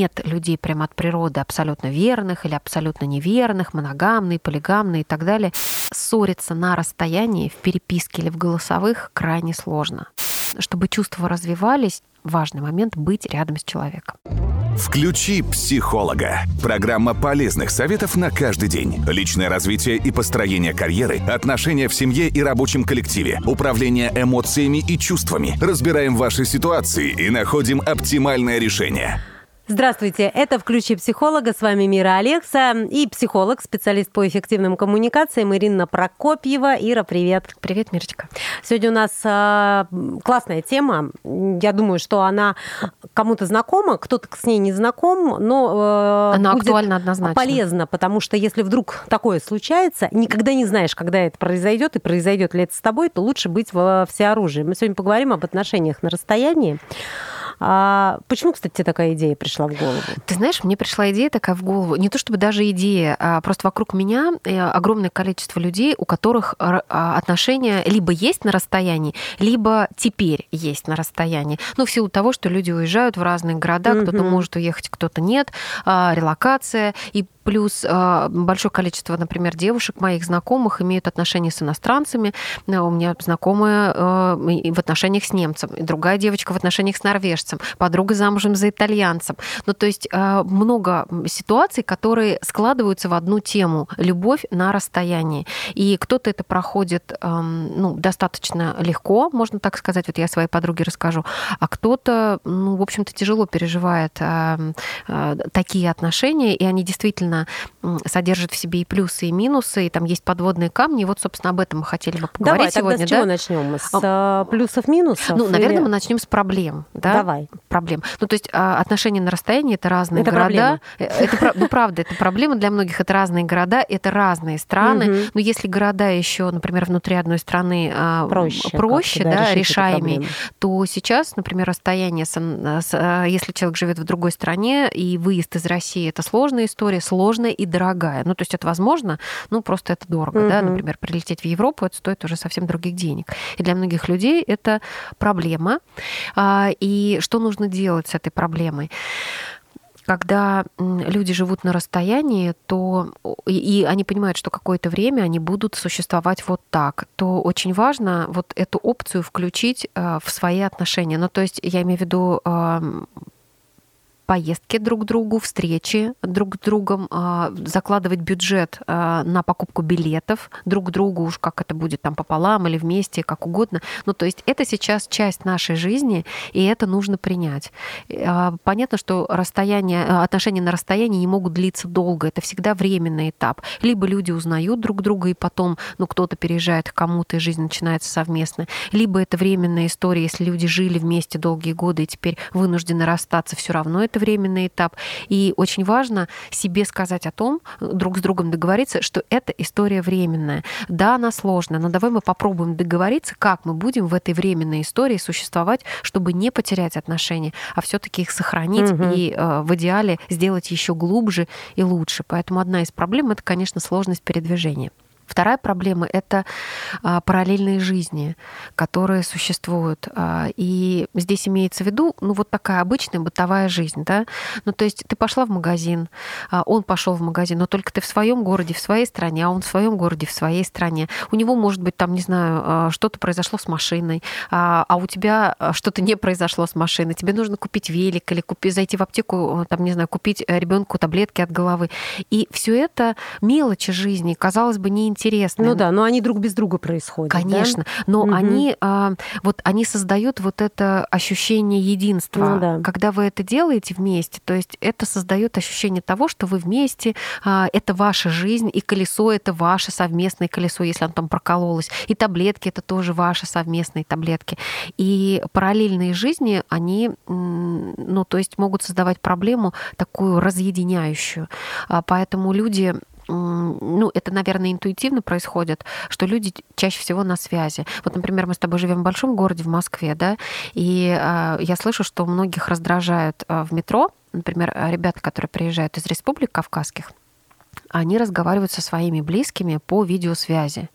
нет людей прямо от природы абсолютно верных или абсолютно неверных, моногамные, полигамные и так далее, ссориться на расстоянии в переписке или в голосовых крайне сложно. Чтобы чувства развивались, важный момент быть рядом с человеком. Включи психолога. Программа полезных советов на каждый день. Личное развитие и построение карьеры, отношения в семье и рабочем коллективе, управление эмоциями и чувствами. Разбираем ваши ситуации и находим оптимальное решение. Здравствуйте, это «Включи психолога». С вами Мира Алекса и психолог, специалист по эффективным коммуникациям Ирина Прокопьева. Ира, привет. Привет, Мирочка. Сегодня у нас э, классная тема. Я думаю, что она кому-то знакома, кто-то с ней не знаком, но э, она актуальна однозначно. полезно, потому что если вдруг такое случается, никогда не знаешь, когда это произойдет и произойдет ли это с тобой, то лучше быть во всеоружии. Мы сегодня поговорим об отношениях на расстоянии. А почему, кстати, тебе такая идея пришла в голову? Ты знаешь, мне пришла идея такая в голову. Не то чтобы даже идея, а просто вокруг меня э, огромное количество людей, у которых а, отношения либо есть на расстоянии, либо теперь есть на расстоянии. Ну, в силу того, что люди уезжают в разные города, mm-hmm. кто-то может уехать, кто-то нет, а, релокация. И Плюс а, большое количество, например, девушек моих знакомых имеют отношения с иностранцами. Э, у меня знакомая э, в отношениях с немцем, и другая девочка в отношениях с норвежцем, подруга замужем за итальянцем. Ну, то есть а, много ситуаций, которые складываются в одну тему – любовь на расстоянии. И кто-то это проходит ну, достаточно легко, можно так сказать, вот я своей подруге расскажу, а кто-то, ну, в общем-то, тяжело переживает а, такие отношения, и они действительно содержит в себе и плюсы, и минусы, и там есть подводные камни. И вот, собственно, об этом мы хотели бы поговорить Давай, сегодня. Тогда с чего да? начнем? С а, плюсов, минусов? Ну, или... наверное, мы начнем с проблем. Да? Давай. Проблем. Ну, то есть а, отношения на расстоянии это разные это города. Проблема. Э, это, ну, правда, это проблема для многих. Это разные города, это разные страны. Но если города еще, например, внутри одной страны а, проще, проще да, решаемые, то сейчас, например, расстояние, если человек живет в другой стране, и выезд из России это сложная история, сложная и дорогая. Ну, то есть это возможно, ну, просто это дорого, mm-hmm. да, например, прилететь в Европу, это стоит уже совсем других денег. И для многих людей это проблема. А, и что нужно делать с этой проблемой? когда люди живут на расстоянии, то и они понимают, что какое-то время они будут существовать вот так, то очень важно вот эту опцию включить а, в свои отношения. Ну, то есть я имею в виду поездки друг к другу, встречи друг с другом, а, закладывать бюджет а, на покупку билетов друг к другу, уж как это будет там пополам или вместе, как угодно. Ну, то есть это сейчас часть нашей жизни, и это нужно принять. А, понятно, что расстояние, отношения на расстоянии не могут длиться долго, это всегда временный этап. Либо люди узнают друг друга, и потом, ну, кто-то переезжает к кому-то, и жизнь начинается совместно. Либо это временная история, если люди жили вместе долгие годы и теперь вынуждены расстаться, все равно это временный этап. И очень важно себе сказать о том, друг с другом договориться, что эта история временная. Да, она сложная, но давай мы попробуем договориться, как мы будем в этой временной истории существовать, чтобы не потерять отношения, а все-таки их сохранить угу. и э, в идеале сделать еще глубже и лучше. Поэтому одна из проблем это, конечно, сложность передвижения. Вторая проблема — это а, параллельные жизни, которые существуют. А, и здесь имеется в виду, ну, вот такая обычная бытовая жизнь, да. Ну, то есть ты пошла в магазин, а, он пошел в магазин, но только ты в своем городе, в своей стране, а он в своем городе, в своей стране. У него, может быть, там, не знаю, что-то произошло с машиной, а у тебя что-то не произошло с машиной. Тебе нужно купить велик или купить, зайти в аптеку, там, не знаю, купить ребенку таблетки от головы. И все это мелочи жизни, казалось бы, неинтересно интересные. Ну да, но они друг без друга происходят. Конечно, да? но угу. они а, вот они создают вот это ощущение единства, ну, да. когда вы это делаете вместе, то есть это создает ощущение того, что вы вместе, а, это ваша жизнь, и колесо это ваше совместное колесо, если оно там прокололось, и таблетки это тоже ваши совместные таблетки, и параллельные жизни они, ну то есть могут создавать проблему такую разъединяющую, а, поэтому люди ну, это, наверное, интуитивно происходит, что люди чаще всего на связи. Вот, например, мы с тобой живем в большом городе, в Москве, да, и э, я слышу, что многих раздражают э, в метро, например, ребята, которые приезжают из республик кавказских, они разговаривают со своими близкими по видеосвязи.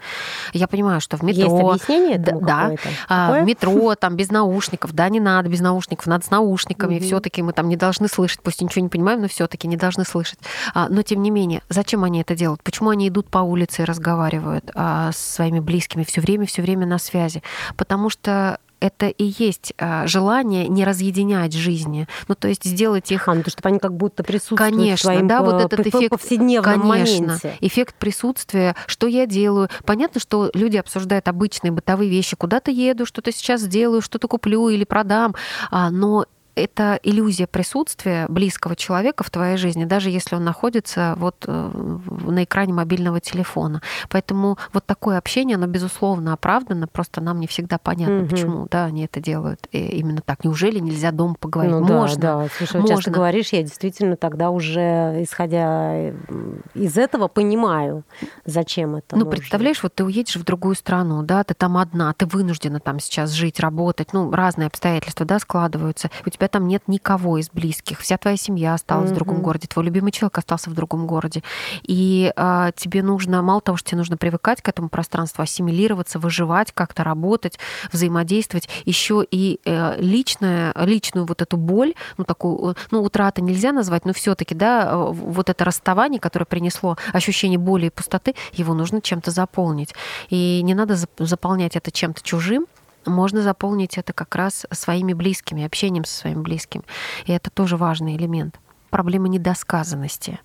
Я понимаю, что в метро... Есть объяснение этому Да, а, в метро, там, без наушников. Да, не надо без наушников, надо с наушниками. Угу. все таки мы там не должны слышать, пусть ничего не понимаем, но все таки не должны слышать. А, но, тем не менее, зачем они это делают? Почему они идут по улице и разговаривают а, с своими близкими все время, все время на связи? Потому что это и есть а, желание не разъединять жизни. Ну, то есть сделать их... А, ну, то, чтобы они как будто присутствуют Конечно, в своем да, вот этот эффект... повседневном Конечно, моменте. эффект присутствия, что я делаю. Понятно, что люди обсуждают обычные бытовые вещи. Куда-то еду, что-то сейчас сделаю, что-то куплю или продам. А, но это иллюзия присутствия близкого человека в твоей жизни, даже если он находится вот э, на экране мобильного телефона. Поэтому вот такое общение, оно безусловно оправдано, просто нам не всегда понятно, угу. почему да, они это делают и именно так. Неужели нельзя дома поговорить? Ну, можно. Да, да. Слушай, можно. часто говоришь, я действительно тогда уже, исходя из этого, понимаю, зачем это. Ну, представляешь, вот ты уедешь в другую страну, да, ты там одна, ты вынуждена там сейчас жить, работать, ну, разные обстоятельства, да, складываются. У тебя тебя там нет никого из близких, вся твоя семья осталась mm-hmm. в другом городе, твой любимый человек остался в другом городе. И а, тебе нужно, мало того, что тебе нужно привыкать к этому пространству, ассимилироваться, выживать, как-то работать, взаимодействовать, еще и э, личное, личную вот эту боль, ну такую, ну утрата нельзя назвать, но все-таки, да, вот это расставание, которое принесло ощущение боли и пустоты, его нужно чем-то заполнить. И не надо заполнять это чем-то чужим, можно заполнить это как раз своими близкими, общением со своими близкими. И это тоже важный элемент проблема недосказанности.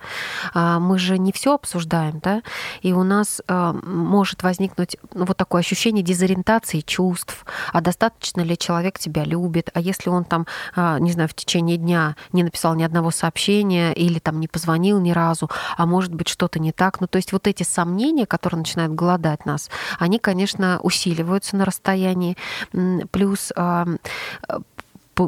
А, мы же не все обсуждаем, да, и у нас а, может возникнуть ну, вот такое ощущение дезориентации чувств, а достаточно ли человек тебя любит, а если он там, а, не знаю, в течение дня не написал ни одного сообщения или там не позвонил ни разу, а может быть что-то не так. Ну, то есть вот эти сомнения, которые начинают голодать нас, они, конечно, усиливаются на расстоянии. Плюс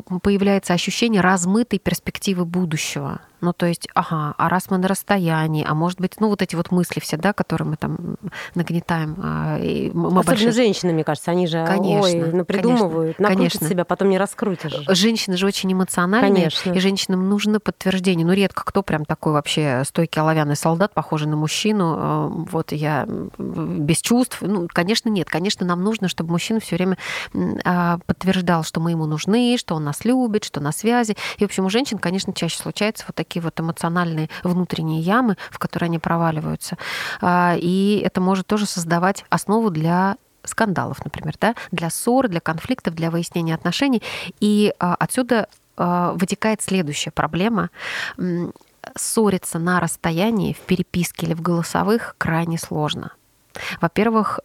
появляется ощущение размытой перспективы будущего. Ну, то есть, ага, а раз мы на расстоянии, а может быть, ну, вот эти вот мысли все, да, которые мы там нагнетаем. А, мы Особенно большие... женщины, мне кажется, они же конечно, ой, напридумывают, конечно, конечно. себя, потом не раскрутишь. Женщины же очень эмоциональные, конечно. и женщинам нужно подтверждение. Ну, редко кто прям такой вообще стойкий оловянный солдат, похожий на мужчину. А, вот я без чувств. Ну, конечно, нет. Конечно, нам нужно, чтобы мужчина все время а, подтверждал, что мы ему нужны, что он нас любит, что на связи. И, в общем, у женщин, конечно, чаще случается вот такие такие вот эмоциональные внутренние ямы, в которые они проваливаются. А, и это может тоже создавать основу для скандалов, например, да, для ссор, для конфликтов, для выяснения отношений. И а, отсюда а, вытекает следующая проблема. Ссориться на расстоянии в переписке или в голосовых крайне сложно. Во-первых,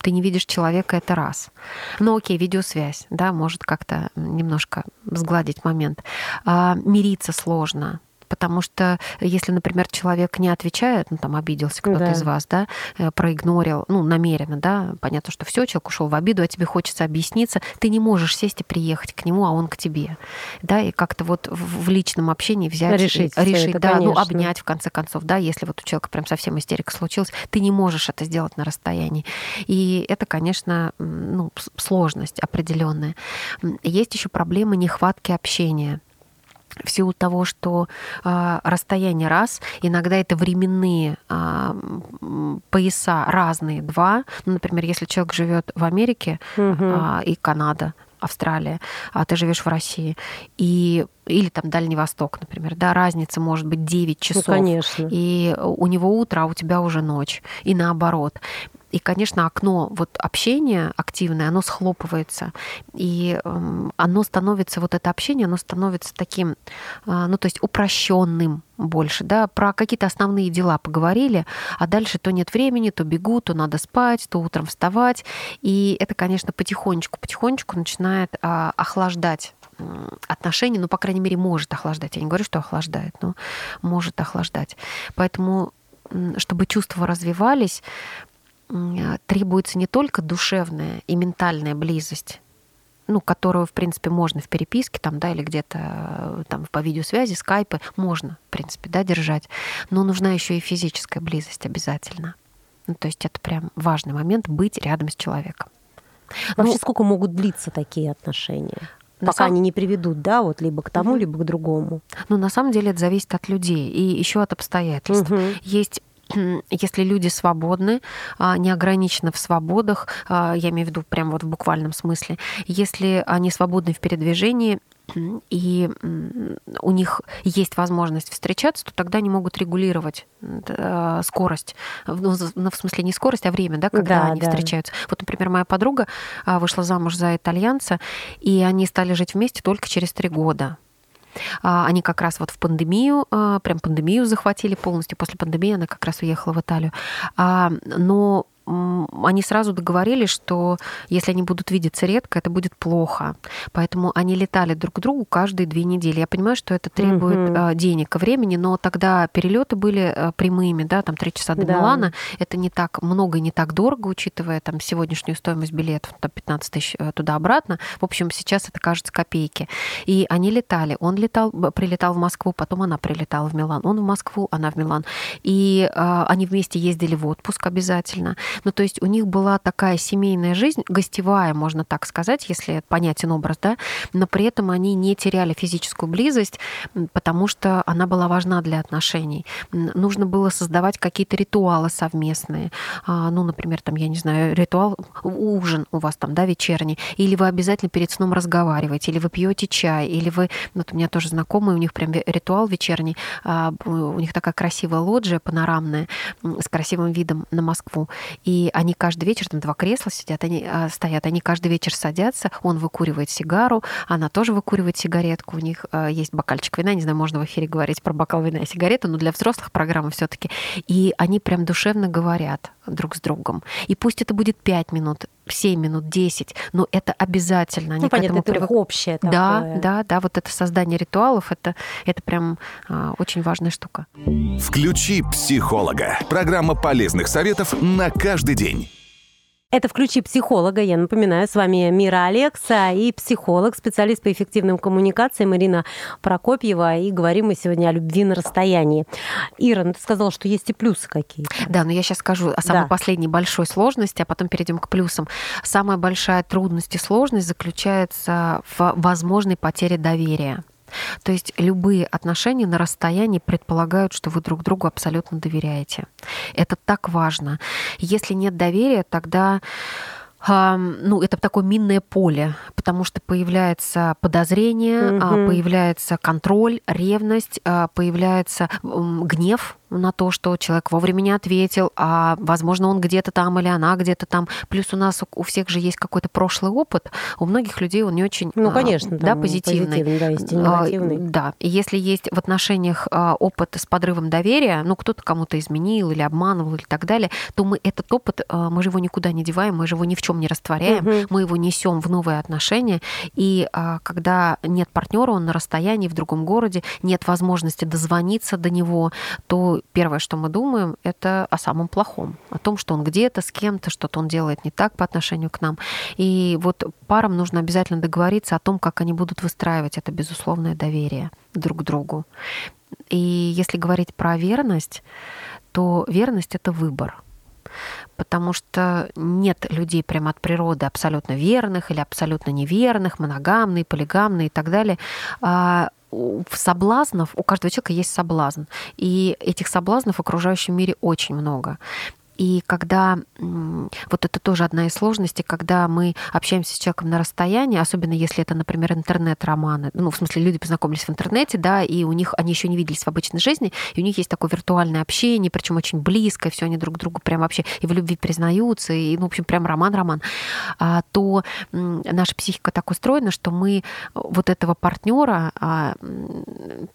ты не видишь человека, это раз. Ну окей, видеосвязь, да, может как-то немножко сгладить момент. Мириться сложно потому что если, например, человек не отвечает, ну там обиделся кто-то да. из вас, да, э, проигнорил, ну намеренно, да, понятно, что все, человек ушел в обиду, а тебе хочется объясниться, ты не можешь сесть и приехать к нему, а он к тебе, да, и как-то вот в личном общении взять, решить, решить, это, да, конечно. ну обнять в конце концов, да, если вот у человека прям совсем истерика случилась, ты не можешь это сделать на расстоянии, и это, конечно, ну сложность определенная. Есть еще проблема нехватки общения в силу того, что э, расстояние раз, иногда это временные э, пояса разные, два. Ну, например, если человек живет в Америке угу. э, и Канада, Австралия, а ты живешь в России, и или там Дальний Восток, например, да, разница может быть 9 часов. Ну, конечно. И у него утро, а у тебя уже ночь. И наоборот. И, конечно, окно вот общения активное, оно схлопывается. И эм, оно становится, вот это общение, оно становится таким, а, ну, то есть упрощенным больше, да, про какие-то основные дела поговорили, а дальше то нет времени, то бегу, то надо спать, то утром вставать. И это, конечно, потихонечку, потихонечку начинает а, охлаждать отношения, ну, по крайней мере, может охлаждать. Я не говорю, что охлаждает, но может охлаждать. Поэтому, чтобы чувства развивались, требуется не только душевная и ментальная близость, ну, которую, в принципе, можно в переписке там, да, или где-то э, там по видеосвязи, скайпы, можно, в принципе, да, держать. Но нужна еще и физическая близость обязательно. Ну, то есть это прям важный момент быть рядом с человеком. Вообще, ну, сколько могут длиться такие отношения? пока сам... они не приведут, да, вот либо к тому, угу. либо к другому. Ну, на самом деле это зависит от людей и еще от обстоятельств. Угу. Есть если люди свободны, а, не ограничены в свободах, а, я имею в виду прямо вот в буквальном смысле, если они свободны в передвижении, и у них есть возможность встречаться, то тогда они могут регулировать э, скорость. Ну, ну, в смысле не скорость, а время, да, когда да, они да. встречаются. Вот, например, моя подруга а, вышла замуж за итальянца, и они стали жить вместе только через три года. А, они как раз вот в пандемию, а, прям пандемию захватили полностью. После пандемии она как раз уехала в Италию. Но они сразу договорились, что если они будут видеться редко, это будет плохо. Поэтому они летали друг к другу каждые две недели. Я понимаю, что это требует угу. денег и времени, но тогда перелеты были э, прямыми, да, там три часа до да. Милана. Это не так много и не так дорого, учитывая там сегодняшнюю стоимость билетов, там 15 тысяч э, туда-обратно. В общем, сейчас это кажется копейки. И они летали. Он летал, прилетал в Москву, потом она прилетала в Милан. Он в Москву, она в Милан. И э, они вместе ездили в отпуск обязательно. Ну, то есть у них была такая семейная жизнь, гостевая, можно так сказать, если понятен образ, да, но при этом они не теряли физическую близость, потому что она была важна для отношений. Нужно было создавать какие-то ритуалы совместные. А, ну, например, там, я не знаю, ритуал, ужин у вас там, да, вечерний, или вы обязательно перед сном разговариваете, или вы пьете чай, или вы, вот у меня тоже знакомые, у них прям ритуал вечерний, а, у них такая красивая лоджия панорамная с красивым видом на Москву, и они каждый вечер, там два кресла сидят, они а, стоят, они каждый вечер садятся, он выкуривает сигару, она тоже выкуривает сигаретку, у них а, есть бокальчик вина, не знаю, можно в эфире говорить про бокал вина и сигарету, но для взрослых программы все таки И они прям душевно говорят друг с другом. И пусть это будет 5 минут, 7 минут, 10, но это обязательно. Они ну, понятно, это привык... общее такое. Да, да, да, вот это создание ритуалов, это, это прям а, очень важная штука. Включи психолога. Программа полезных советов на каждый день. Это «Включи психолога». Я напоминаю, с вами Мира Алекса и психолог, специалист по эффективным коммуникациям Ирина Прокопьева. И говорим мы сегодня о любви на расстоянии. Ира, ну ты сказала, что есть и плюсы какие-то. Да, но я сейчас скажу о самой да. последней большой сложности, а потом перейдем к плюсам. Самая большая трудность и сложность заключается в возможной потере доверия. То есть любые отношения на расстоянии предполагают, что вы друг другу абсолютно доверяете. Это так важно. Если нет доверия, тогда ну, это такое минное поле, потому что появляется подозрение, угу. появляется контроль, ревность, а, появляется гнев, на то, что человек вовремя не ответил, а возможно он где-то там или она где-то там. Плюс у нас у всех же есть какой-то прошлый опыт, у многих людей он не очень, ну конечно, да, позитивный, позитивный да, есть и негативный. Да, и если есть в отношениях а, опыт с подрывом доверия, ну кто-то кому-то изменил или обманывал или так далее, то мы этот опыт а, мы же его никуда не деваем, мы же его ни в чем не растворяем, угу. мы его несем в новые отношения, и а, когда нет партнера, он на расстоянии в другом городе, нет возможности дозвониться до него, то первое, что мы думаем, это о самом плохом, о том, что он где-то с кем-то, что-то он делает не так по отношению к нам. И вот парам нужно обязательно договориться о том, как они будут выстраивать это безусловное доверие друг к другу. И если говорить про верность, то верность — это выбор потому что нет людей прямо от природы абсолютно верных или абсолютно неверных, моногамные, полигамные и так далее. В соблазнов, у каждого человека есть соблазн. И этих соблазнов в окружающем мире очень много. И когда, вот это тоже одна из сложностей, когда мы общаемся с человеком на расстоянии, особенно если это, например, интернет-романы, ну, в смысле, люди познакомились в интернете, да, и у них, они еще не виделись в обычной жизни, и у них есть такое виртуальное общение, причем очень близкое, все они друг другу прям вообще и в любви признаются, и, ну, в общем, прям роман-роман, а, то наша психика так устроена, что мы вот этого партнера, а,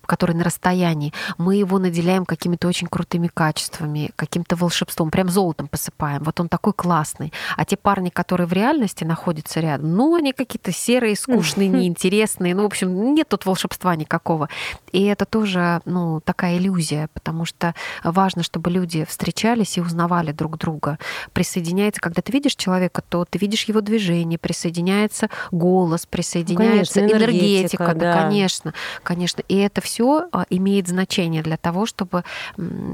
который на расстоянии, мы его наделяем какими-то очень крутыми качествами, каким-то волшебством, прям прям золотом посыпаем. Вот он такой классный. А те парни, которые в реальности находятся рядом, ну, они какие-то серые, скучные, неинтересные. Ну, в общем, нет тут волшебства никакого. И это тоже, ну, такая иллюзия, потому что важно, чтобы люди встречались и узнавали друг друга. Присоединяется, когда ты видишь человека, то ты видишь его движение, присоединяется голос, присоединяется ну, конечно, энергетика, энергетика да. да, конечно, конечно. И это все а, имеет значение для того, чтобы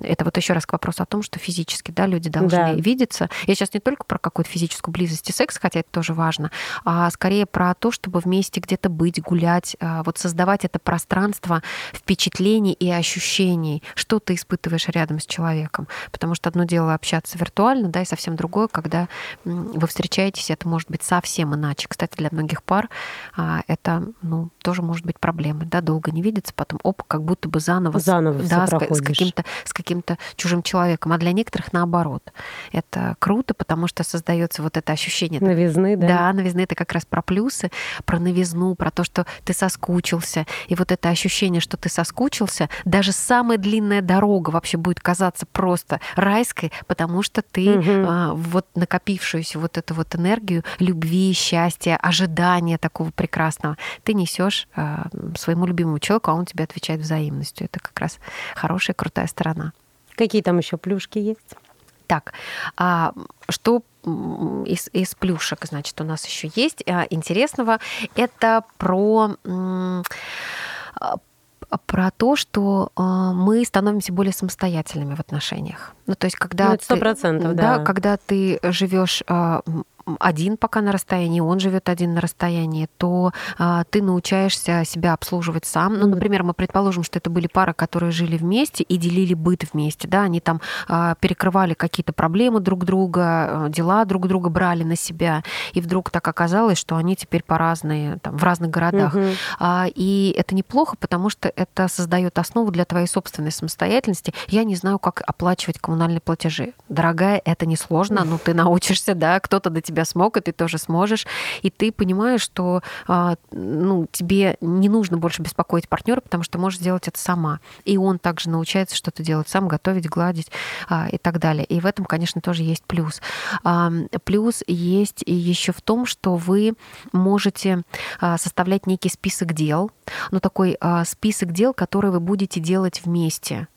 это вот еще раз к вопросу о том, что физически, да, люди люди должны да. видеться. Я сейчас не только про какую-то физическую близость и секс, хотя это тоже важно, а скорее про то, чтобы вместе где-то быть, гулять, а, вот создавать это пространство впечатлений и ощущений, что ты испытываешь рядом с человеком. Потому что одно дело общаться виртуально, да, и совсем другое, когда вы встречаетесь, это может быть совсем иначе. Кстати, для многих пар а, это, ну, тоже может быть проблемой, да, долго не видеться, потом, оп, как будто бы заново, заново да, с, с каким-то с каким-то чужим человеком. А для некоторых наоборот. Это круто, потому что создается вот это ощущение. Новизны, да? Да, новизны это как раз про плюсы, про новизну, про то, что ты соскучился. И вот это ощущение, что ты соскучился, даже самая длинная дорога вообще будет казаться просто райской, потому что ты угу. а, вот накопившуюся вот эту вот энергию любви, счастья, ожидания такого прекрасного, ты несешь а, своему любимому человеку, а он тебе отвечает взаимностью. Это как раз хорошая, крутая сторона. Какие там еще плюшки есть? Так, а что из, из плюшек, значит, у нас еще есть а, интересного. Это про а, про то, что мы становимся более самостоятельными в отношениях. Ну, то есть, когда ну, это 100%, ты, да. да, когда ты живешь один пока на расстоянии, он живет один на расстоянии, то а, ты научаешься себя обслуживать сам. Ну, например, мы предположим, что это были пары, которые жили вместе и делили быт вместе, да, они там а, перекрывали какие-то проблемы друг друга, а, дела друг друга брали на себя, и вдруг так оказалось, что они теперь по разные, там, в разных городах. Угу. А, и это неплохо, потому что это создает основу для твоей собственной самостоятельности. Я не знаю, как оплачивать коммунальные платежи. Дорогая, это несложно, но ты научишься, да, кто-то до тебя смог, и ты тоже сможешь. И ты понимаешь, что а, ну, тебе не нужно больше беспокоить партнера, потому что можешь сделать это сама. И он также научается что-то делать сам, готовить, гладить а, и так далее. И в этом, конечно, тоже есть плюс. А, плюс есть еще в том, что вы можете составлять некий список дел, ну такой список дел, которые вы будете делать вместе.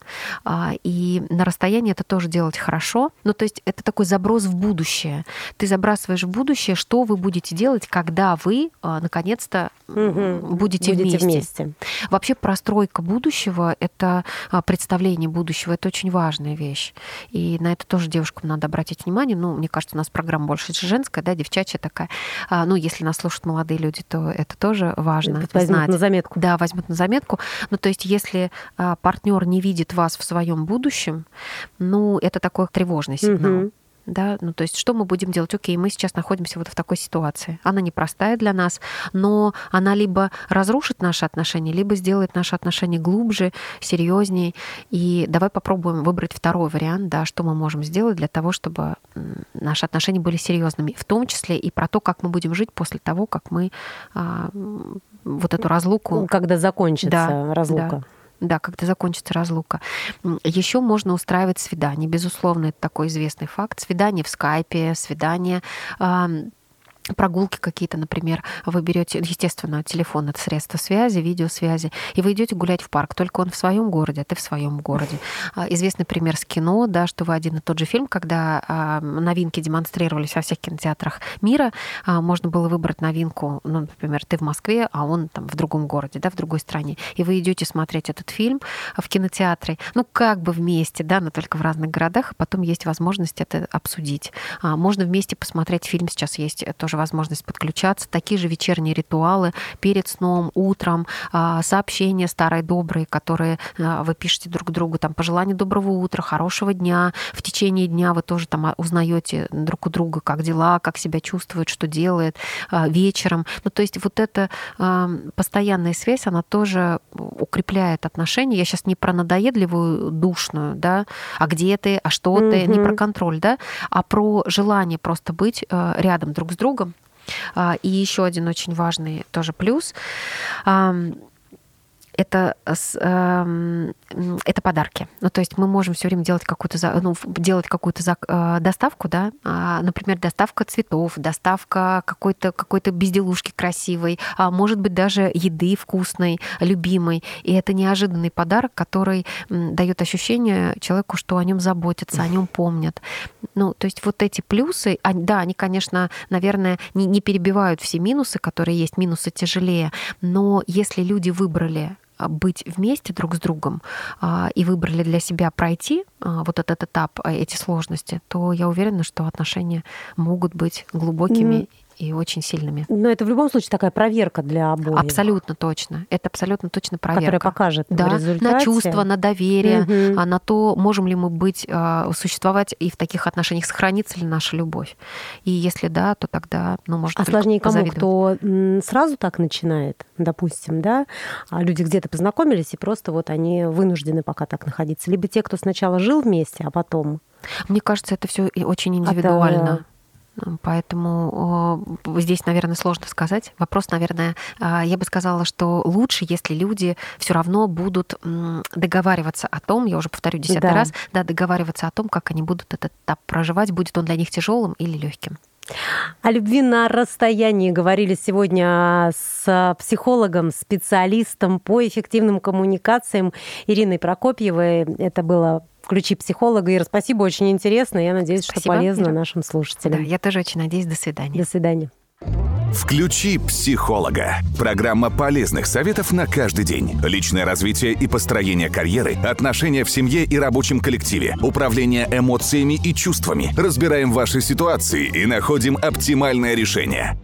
И на расстоянии это тоже делать хорошо. Ну, то есть это такой заброс в будущее. Ты забрасываешь в будущее, что вы будете делать, когда вы а, наконец-то угу. будете, будете вместе. вместе. Вообще простройка будущего — это а, представление будущего, это очень важная вещь. И на это тоже девушкам надо обратить внимание. Ну, мне кажется, у нас программа больше женская, да, девчачья такая. А, ну, если нас слушают молодые люди, то это тоже важно возьмут знать. на заметку. Да, возьмут на заметку. Ну, то есть если партнер не видит вас в своем будущем, ну, это такой тревожный сигнал. Угу да, ну то есть что мы будем делать? Окей, мы сейчас находимся вот в такой ситуации. Она непростая для нас, но она либо разрушит наши отношения, либо сделает наши отношения глубже, серьезнее. И давай попробуем выбрать второй вариант, да, что мы можем сделать для того, чтобы наши отношения были серьезными, в том числе и про то, как мы будем жить после того, как мы а, вот эту разлуку... Когда закончится да, разлука. Да. Да, когда закончится разлука. Еще можно устраивать свидание. Безусловно, это такой известный факт. Свидание в скайпе, свидание прогулки какие-то, например, вы берете, естественно, телефон это средство связи, видеосвязи, и вы идете гулять в парк, только он в своем городе, а ты в своем городе. А, известный пример с кино, да, что вы один и тот же фильм, когда а, новинки демонстрировались во всех кинотеатрах мира, а, можно было выбрать новинку, ну, например, ты в Москве, а он там в другом городе, да, в другой стране, и вы идете смотреть этот фильм в кинотеатре, ну, как бы вместе, да, но только в разных городах, потом есть возможность это обсудить. Можно вместе посмотреть фильм, сейчас есть тоже тоже возможность подключаться. Такие же вечерние ритуалы перед сном, утром, а, сообщения старые, добрые, которые а, вы пишете друг другу, там, пожелания доброго утра, хорошего дня. В течение дня вы тоже там узнаете друг у друга, как дела, как себя чувствует, что делает а, вечером. Ну, то есть вот эта постоянная связь, она тоже укрепляет отношения. Я сейчас не про надоедливую, душную, да, а где ты, а что mm-hmm. ты, не про контроль, да, а про желание просто быть рядом друг с другом, а, и еще один очень важный тоже плюс это, эм, это подарки. Ну, то есть мы можем все время делать какую-то, ну, делать какую-то э, доставку, да, а, например, доставка цветов, доставка какой-то какой безделушки красивой, а может быть даже еды вкусной, любимой. И это неожиданный подарок, который дает ощущение человеку, что о нем заботятся, о нем помнят. Ну, то есть вот эти плюсы, да, они, конечно, наверное, не перебивают все минусы, которые есть, минусы тяжелее, но если люди выбрали быть вместе друг с другом а, и выбрали для себя пройти а, вот этот этап, эти сложности, то я уверена, что отношения могут быть глубокими и очень сильными. Но это в любом случае такая проверка для обоих. Абсолютно точно. Это абсолютно точно проверка. Которая покажет да, на чувство, на доверие, а на то, можем ли мы быть, а, существовать и в таких отношениях, сохранится ли наша любовь. И если да, то тогда, ну, может А сложнее кому, кто сразу так начинает, допустим, да, а люди где-то познакомились, и просто вот они вынуждены пока так находиться. Либо те, кто сначала жил вместе, а потом... Мне кажется, это все очень индивидуально. Поэтому э, здесь, наверное, сложно сказать. Вопрос, наверное, э, я бы сказала, что лучше, если люди все равно будут договариваться о том, я уже повторю десятый Да. раз, да, договариваться о том, как они будут этот этап проживать, будет он для них тяжелым или легким. О любви на расстоянии говорили сегодня с психологом, специалистом по эффективным коммуникациям Ириной Прокопьевой. Это было «Включи психолога». Ира, спасибо, очень интересно. Я надеюсь, что Спасибо, полезно Ира. нашим Да, слушателям. я тоже очень надеюсь. До свидания. До свидания. Включи психолога. Программа полезных советов на каждый день. Личное развитие и построение карьеры, отношения в семье и рабочем коллективе, управление эмоциями и чувствами. Разбираем ваши ситуации и находим оптимальное решение.